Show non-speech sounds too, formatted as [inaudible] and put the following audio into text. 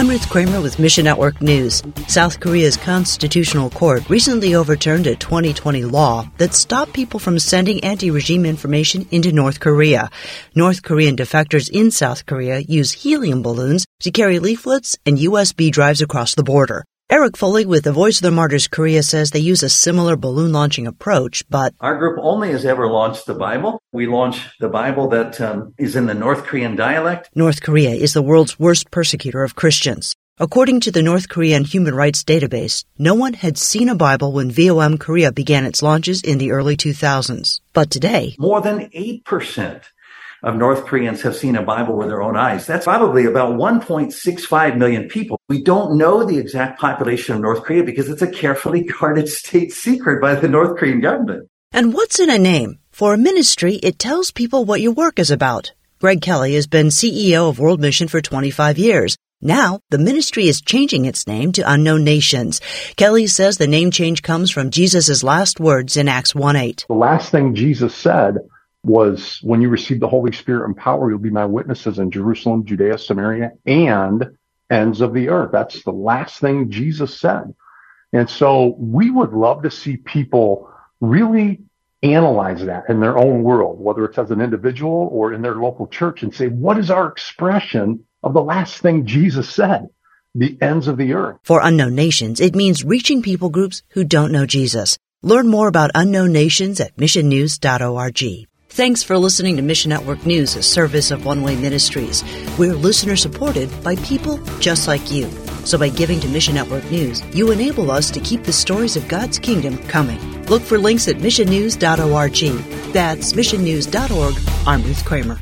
I'm Ruth Kramer with Mission Network News. South Korea's constitutional court recently overturned a 2020 law that stopped people from sending anti-regime information into North Korea. North Korean defectors in South Korea use helium balloons to carry leaflets and USB drives across the border. Eric Foley with the Voice of the Martyrs Korea says they use a similar balloon launching approach, but our group only has ever launched the Bible. We launch the Bible that um, is in the North Korean dialect. North Korea is the world's worst persecutor of Christians. According to the North Korean Human Rights Database, no one had seen a Bible when VOM Korea began its launches in the early 2000s. But today, more than 8% of North Koreans have seen a Bible with their own eyes. That's probably about 1.65 million people. We don't know the exact population of North Korea because it's a carefully [laughs] guarded state secret by the North Korean government. And what's in a name? For a ministry, it tells people what your work is about. Greg Kelly has been CEO of World Mission for 25 years. Now, the ministry is changing its name to Unknown Nations. Kelly says the name change comes from Jesus' last words in Acts 1-8. The last thing Jesus said was when you receive the Holy Spirit and power, you'll be my witnesses in Jerusalem, Judea, Samaria, and ends of the earth. That's the last thing Jesus said. And so we would love to see people really analyze that in their own world, whether it's as an individual or in their local church and say, what is our expression of the last thing Jesus said? The ends of the earth. For unknown nations, it means reaching people groups who don't know Jesus. Learn more about unknown nations at missionnews.org. Thanks for listening to Mission Network News, a service of One Way Ministries. We're listener supported by people just like you. So by giving to Mission Network News, you enable us to keep the stories of God's kingdom coming. Look for links at missionnews.org. That's missionnews.org. I'm Ruth Kramer.